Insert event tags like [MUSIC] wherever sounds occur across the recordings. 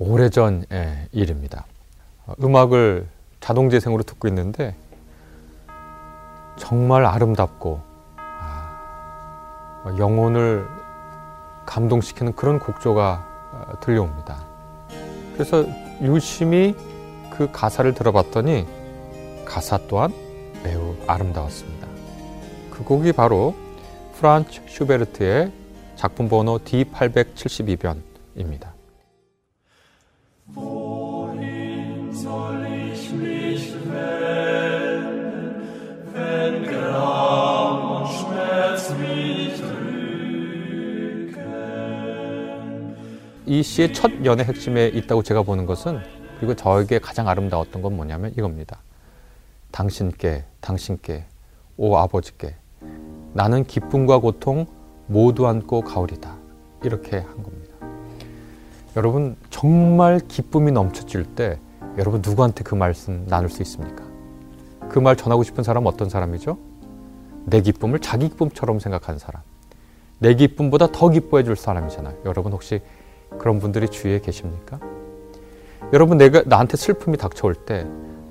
오래전의 일입니다. 음악을 자동 재생으로 듣고 있는데 정말 아름답고 아, 영혼을 감동시키는 그런 곡조가 어, 들려옵니다. 그래서 유심히 그 가사를 들어봤더니 가사 또한 매우 아름다웠습니다. 그 곡이 바로 프란츠 슈베르트의 작품 번호 D872변입니다. 이 시의 첫 연의 핵심에 있다고 제가 보는 것은 그리고 저에게 가장 아름다웠던 건 뭐냐면 이겁니다. 당신께, 당신께, 오 아버지께 나는 기쁨과 고통 모두 안고 가오리다. 이렇게 한 겁니다. 여러분 정말 기쁨이 넘쳐질 때 여러분 누구한테 그 말씀 나눌 수 있습니까? 그 말 전하고 싶은 사람 어떤 사람이죠? 내 기쁨을 자기 기쁨처럼 생각하는 사람. 내 기쁨보다 더 기뻐해 줄 사람이잖아요. 여러분 혹시 그런 분들이 주위에 계십니까? 여러분 내가 나한테 슬픔이 닥쳐올 때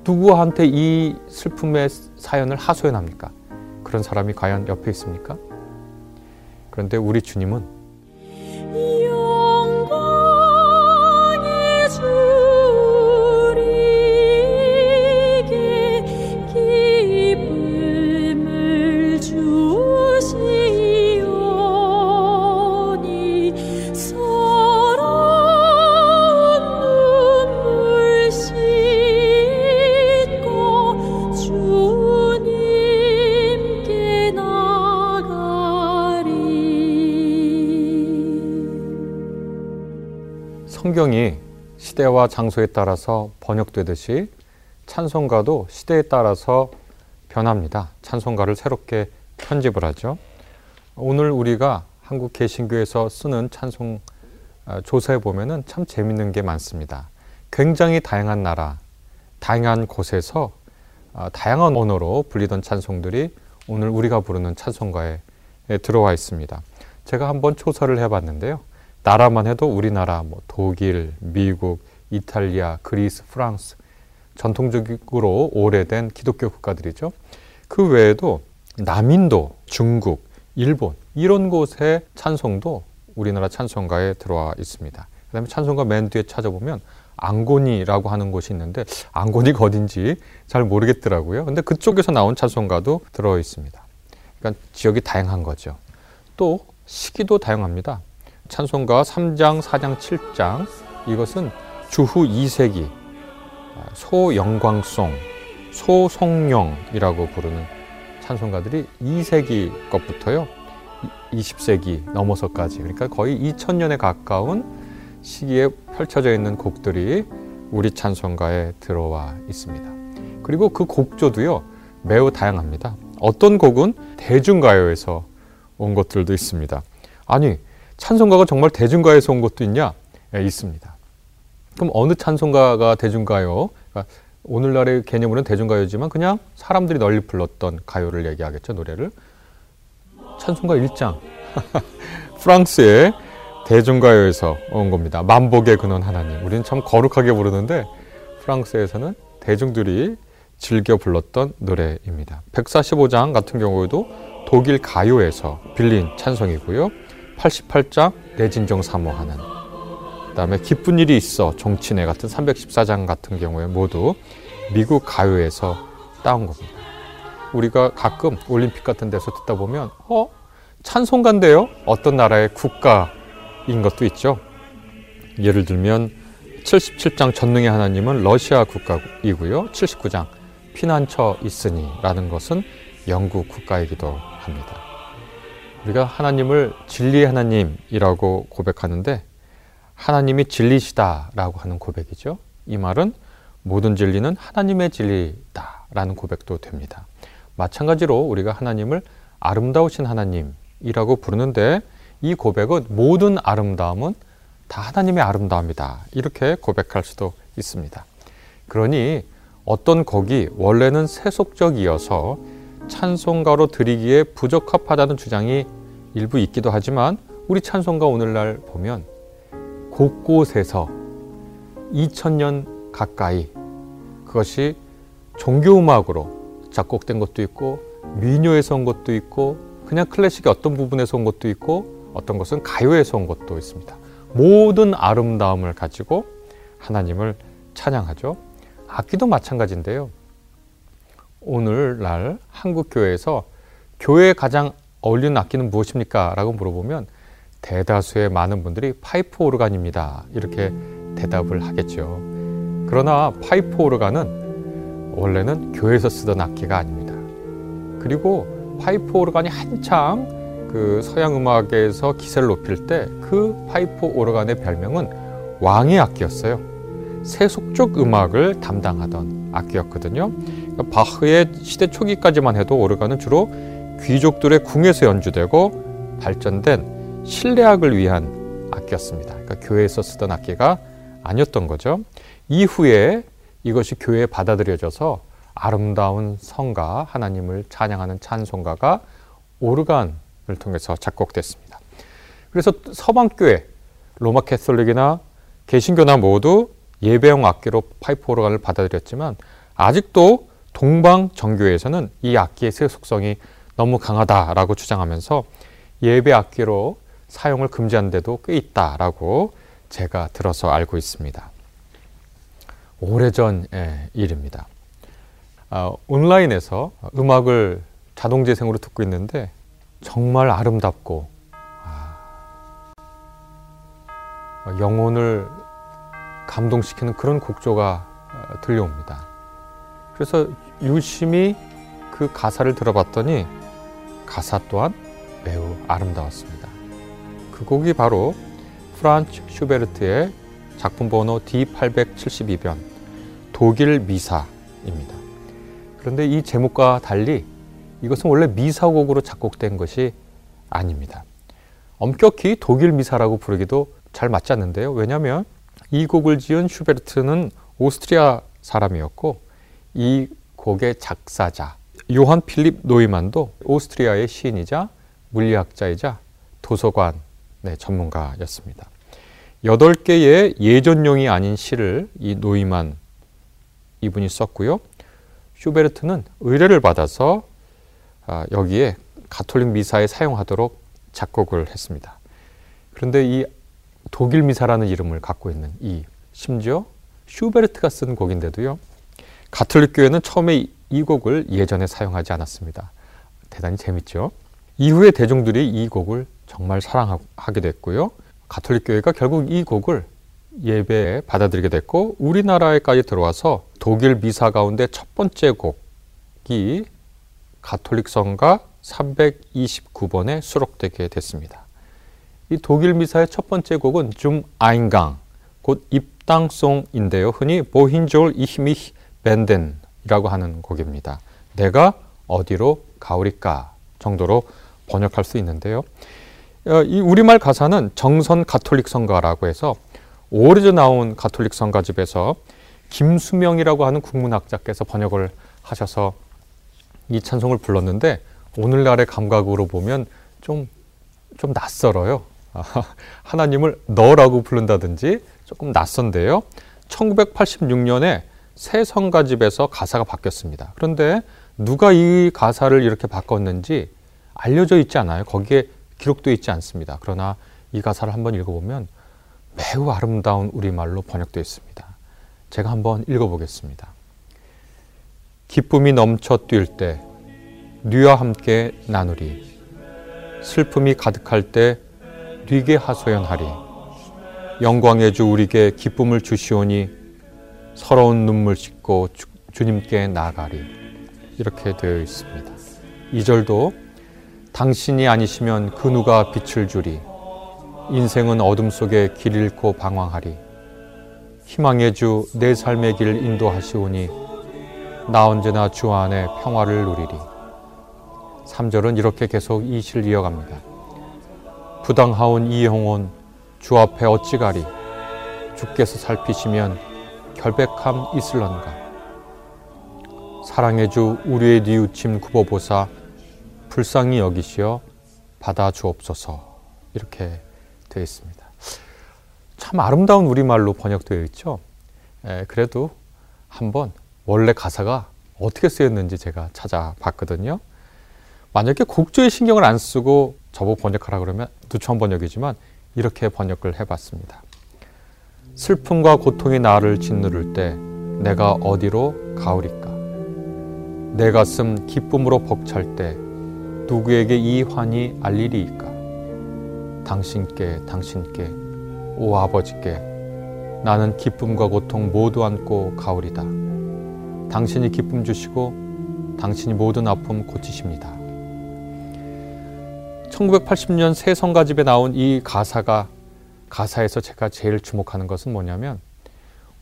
누구한테 이 슬픔의 사연을 하소연합니까? 그런 사람이 과연 옆에 있습니까? 그런데 우리 주님은 시대와 장소에 따라서 번역되듯이 찬송가도 시대에 따라서 변합니다. 찬송가를 새롭게 편집을 하죠. 오늘 우리가 한국 개신교에서 쓰는 찬송 아, 조사에 보면은 참 재밌는 게 많습니다. 굉장히 다양한 나라, 다양한 곳에서 아, 다양한 언어로 불리던 찬송들이 오늘 우리가 부르는 찬송가에 들어와 있습니다. 제가 한번 조사를 해봤는데요. 나라만 해도 우리나라, 뭐 독일, 미국, 이탈리아, 그리스, 프랑스 전통적으로 오래된 기독교 국가들이죠. 그 외에도 남인도, 중국, 일본 이런 곳의 찬송도 우리나라 찬송가에 들어와 있습니다. 그다음에 찬송가 맨 뒤에 찾아보면 앙고니라고 하는 곳이 있는데 앙고니가 어딘지 잘 모르겠더라고요. 근데 그쪽에서 나온 찬송가도 들어 있습니다. 그러니까 지역이 다양한 거죠. 또 시기도 다양합니다. 찬송가 3장, 4장, 7장 이것은 주후 2세기 소영광송, 소송령이라고 부르는 찬송가들이 2세기 것부터요. 20세기 넘어서까지 그러니까 거의 2000년에 가까운 시기에 펼쳐져 있는 곡들이 우리 찬송가에 들어와 있습니다. 그리고 그 곡조도요. 매우 다양합니다. 어떤 곡은 대중가요에서 온 것들도 있습니다. 아니 찬송가가 정말 대중가에서 온 것도 있냐? 예, 있습니다. 그럼 어느 찬송가가 대중가요? 그러니까 오늘날의 개념으로는 대중가요지만 그냥 사람들이 널리 불렀던 가요를 얘기하겠죠, 노래를. 찬송가 1장. [LAUGHS] 프랑스의 대중가요에서 온 겁니다. 만복의 근원 하나님. 우리는 참 거룩하게 부르는데 프랑스에서는 대중들이 즐겨 불렀던 노래입니다. 145장 같은 경우에도 독일 가요에서 빌린 찬송이고요. 88장 내 진정 사모하는 그다음에 기쁜 일이 있어 종친회 같은 314장 같은 경우에 모두 미국 가요에서 따온 겁니다. 우리가 가끔 올림픽 같은 데서 듣다 보면 어 찬송가인데요? 어떤 나라의 국가인 것도 있죠. 예를 들면 77장 전능의 하나님은 러시아 국가이고요. 79장 피난처 있으니라는 것은 영국 국가이기도 합니다. 우리가 하나님을 진리의 하나님이라고 고백하는데 하나님이 진리시다라고 하는 고백이죠. 이 말은 모든 진리는 하나님의 진리다라는 고백도 됩니다. 마찬가지로 우리가 하나님을 아름다우신 하나님이라고 부르는데 이 고백은 모든 아름다움은 다 하나님의 아름다움이다. 이렇게 고백할 수도 있습니다. 그러니 어떤 곡이 원래는 세속적이어서 찬송가로 드리기에 부적합하다는 주장이 일부 있기도 하지만 우리 찬송가 오늘날 보면 곳곳에서 2000년 가까이 그것이 종교음악으로 작곡된 것도 있고 민요에서 온 것도 있고 그냥 클래식의 어떤 부분에서 온 것도 있고 어떤 것은 가요에서 온 것도 있습니다. 모든 아름다움을 가지고 하나님을 찬양하죠. 악기도 마찬가지인데요. 오늘날 한국 교회에서 교회에 가장 어울리는 악기는 무엇입니까? 라고 물어보면 대다수의 많은 분들이 파이프 오르간입니다. 이렇게 대답을 하겠죠. 그러나 파이프 오르간은 원래는 교회에서 쓰던 악기가 아닙니다. 그리고 파이프 오르간이 한창 그 서양 음악에서 기세를 높일 때 그 파이프 오르간의 별명은 왕의 악기였어요. 세속적 음악을 담당하던 악기였거든요. 그러니까 바흐의 시대 초기까지만 해도 오르간은 주로 귀족들의 궁에서 연주되고 발전된 실내악을 위한 악기였습니다. 그러니까 교회에서 쓰던 악기가 아니었던 거죠. 이후에 이것이 교회에 받아들여져서 아름다운 성가, 하나님을 찬양하는 찬송가가 오르간을 통해서 작곡됐습니다. 그래서 서방교회, 로마 캐톨릭이나 개신교나 모두 예배용 악기로 파이프 오르간을 받아들였지만 아직도 동방 정교에서는 이 악기의 세속성이 너무 강하다라고 주장하면서 예배 악기로 사용을 금지한 데도 꽤 있다라고 제가 들어서 알고 있습니다. 오래전의 일입니다. 아, 온라인에서 음악을 자동 재생으로 듣고 있는데 정말 아름답고 아, 영혼을 감동시키는 그런 곡조가 어, 들려옵니다. 그래서 유심히 그 가사를 들어봤더니 가사 또한 매우 아름다웠습니다. 그 곡이 바로 프란츠 슈베르트의 작품 번호 D872번 독일 미사입니다. 그런데 이 제목과 달리 이것은 원래 미사곡으로 작곡된 것이 아닙니다. 엄격히 독일 미사라고 부르기도 잘 맞지 않는데요. 왜냐하면 이 곡을 지은 슈베르트는 오스트리아 사람이었고 이 곡의 작사자 요한 필립 노이만도 오스트리아의 시인이자 물리학자이자 도서관 네, 전문가였습니다. 여덟 개의 예전용이 아닌 시를 이 노이만 이분이 썼고요. 슈베르트는 의뢰를 받아서 아, 여기에 가톨릭 미사에 사용하도록 작곡을 했습니다. 그런데 이 독일 미사라는 이름을 갖고 있는 이 심지어 슈베르트가 쓴 곡인데도요. 가톨릭 교회는 처음에 이 곡을 예전에 사용하지 않았습니다. 대단히 재밌죠. 이후에 대중들이 이 곡을 정말 사랑하게 됐고요. 가톨릭 교회가 결국 이 곡을 예배에 받아들이게 됐고 우리나라에까지 들어와서 독일 미사 가운데 첫 번째 곡이 가톨릭 성가 329번에 수록되게 됐습니다. 이 독일 미사의 첫 번째 곡은 좀 아인강 곧 입당송인데요. 흔히 보힌졸 이히미 벤덴이라고 하는 곡입니다. 내가 어디로 가오리까 정도로 번역할 수 있는데요. 어, 이 우리말 가사는 정선 가톨릭 성가라고 해서 오래전 나온 가톨릭 성가집에서 김수명이라고 하는 국문학자께서 번역을 하셔서 이 찬송을 불렀는데 오늘날의 감각으로 보면 좀, 좀 낯설어요. [LAUGHS] 하나님을 너라고 부른다든지 조금 낯선데요. 1986년에 새 성가집에서 가사가 바뀌었습니다. 그런데 누가 이 가사를 이렇게 바꿨는지 알려져 있지 않아요. 거기에 기록되어 있지 않습니다. 그러나 이 가사를 한번 읽어보면 매우 아름다운 우리말로 번역되어 있습니다. 제가 한번 읽어보겠습니다. 기쁨이 넘쳐 뛸 때, 뉘와 함께 나누리. 슬픔이 가득할 때, 뉘게 하소연하리. 영광의 주 우리에게 기쁨을 주시오니 서러운 눈물 씻고 주, 주님께 나가리. 이렇게 되어 있습니다. 2절도 당신이 아니시면 그 누가 빛을 주리. 인생은 어둠 속에 길 잃고 방황하리. 희망의 주 내 삶의 길 인도하시오니 나 언제나 주 안에 평화를 누리리. 3절은 이렇게 계속 이 시를 이어갑니다. 부당하온 이 영혼 주 앞에 어찌 가리 주께서 살피시면 결백함 있을런가 사랑의 주 우리의 뉘우침 굽어보사 불쌍히 여기시어 받아 주옵소서 이렇게 되어 있습니다. 참 아름다운 우리말로 번역되어 있죠. 에, 그래도 한번 원래 가사가 어떻게 쓰였는지 제가 찾아봤거든요. 만약에 곡조에 신경을 안 쓰고 저보고 번역하라 그러면 누추한 번역이지만 이렇게 번역을 해봤습니다. 슬픔과 고통이 나를 짓누를 때 내가 어디로 가오리까? 내 가슴 기쁨으로 벅찰 때 누구에게 이 환이 알리리이까? 당신께 당신께 오 아버지께 나는 기쁨과 고통 모두 안고 가오리다. 당신이 기쁨 주시고 당신이 모든 아픔 고치십니다. 1980년 새 성가집에 나온 이 가사가 가사에서 제가 제일 주목하는 것은 뭐냐면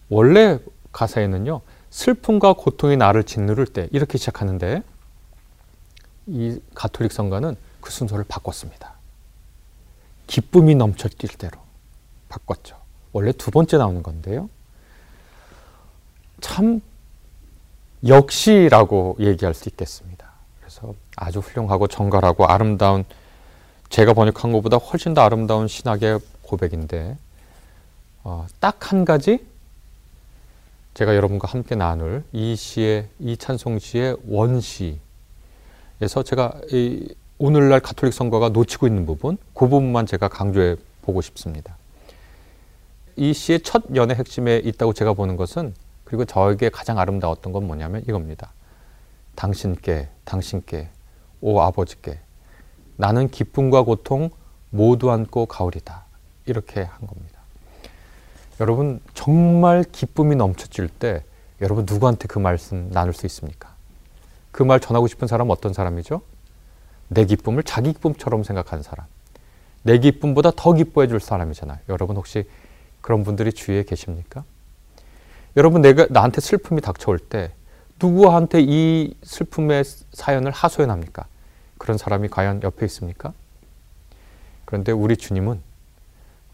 원래 가사에는요 슬픔과 고통이 나를 짓누를 때 이렇게 시작하는데 이 가톨릭 성가는 그 순서를 바꿨습니다. 기쁨이 넘쳐 뛸 대로 바꿨죠. 원래 두 번째 나오는 건데요. 참 역시라고 얘기할 수 있겠습니다. 그래서 아주 훌륭하고 정갈하고 아름다운 제가 번역한 것보다 훨씬 더 아름다운 신학의 고백인데 어, 딱 한 가지 제가 여러분과 함께 나눌 이 시의 이 찬송 시의 원시 에서 제가 이 오늘날 가톨릭 선거가 놓치고 있는 부분 그 부분만 제가 강조해 보고 싶습니다. 이 시의 첫 연의 핵심에 있다고 제가 보는 것은 그리고 저에게 가장 아름다웠던 건 뭐냐면 이겁니다. 당신께 당신께 오 아버지께 나는 기쁨과 고통 모두 안고 가오리다. 이렇게 한 겁니다. 여러분 정말 기쁨이 넘쳐질 때 여러분 누구한테 그 말씀 나눌 수 있습니까? 그 말 전하고 싶은 사람은 어떤 사람이죠? 내 기쁨을 자기 기쁨처럼 생각하는 사람. 내 기쁨보다 더 기뻐해 줄 사람이잖아요. 여러분 혹시 그런 분들이 주위에 계십니까? 여러분 내가 나한테 슬픔이 닥쳐올 때 누구한테 이 슬픔의 사연을 하소연 합니까? 그런 사람이 과연 옆에 있습니까? 그런데 우리 주님은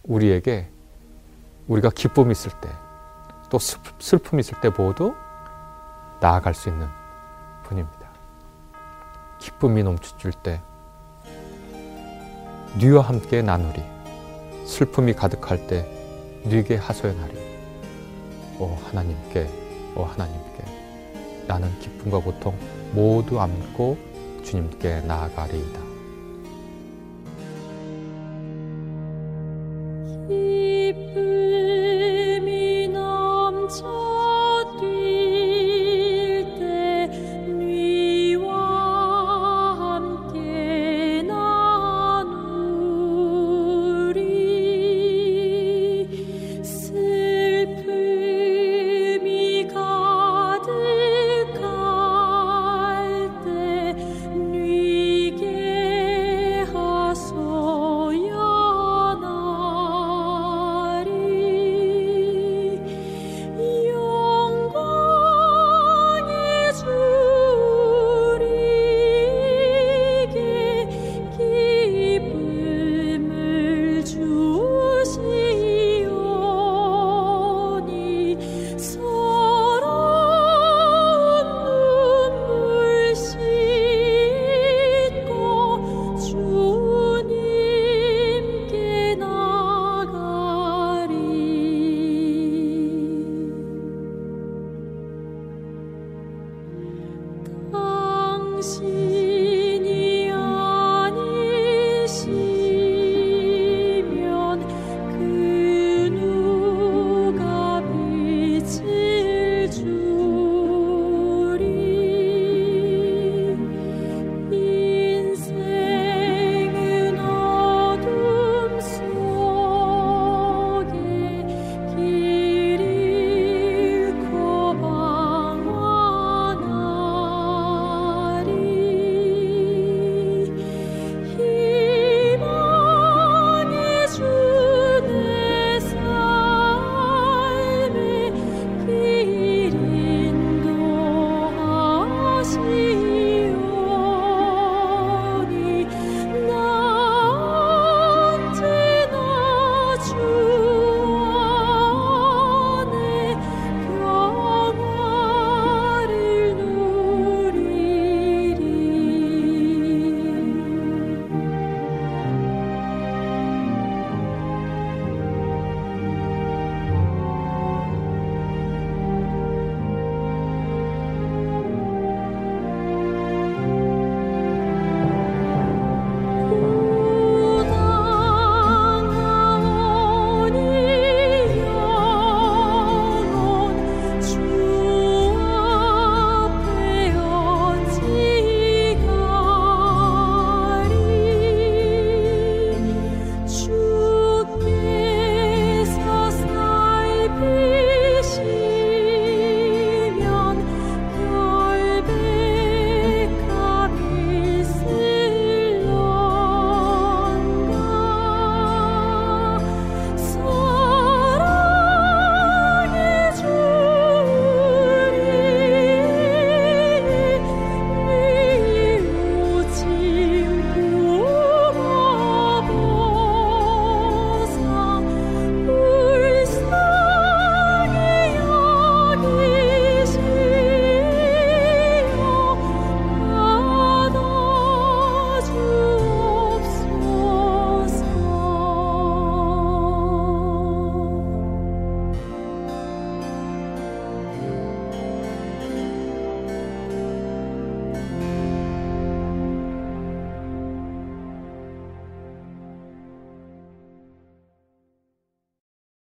우리에게 우리가 기쁨이 있을 때, 또 슬픔이 있을 때 모두 나아갈 수 있는 분입니다. 기쁨이 넘쳐줄 때, 네와 함께 나누리. 슬픔이 가득할 때, 네게 하소연하리. 오 하나님께, 오 하나님께, 나는 기쁨과 고통 모두 안고 주님께 나아가리이다.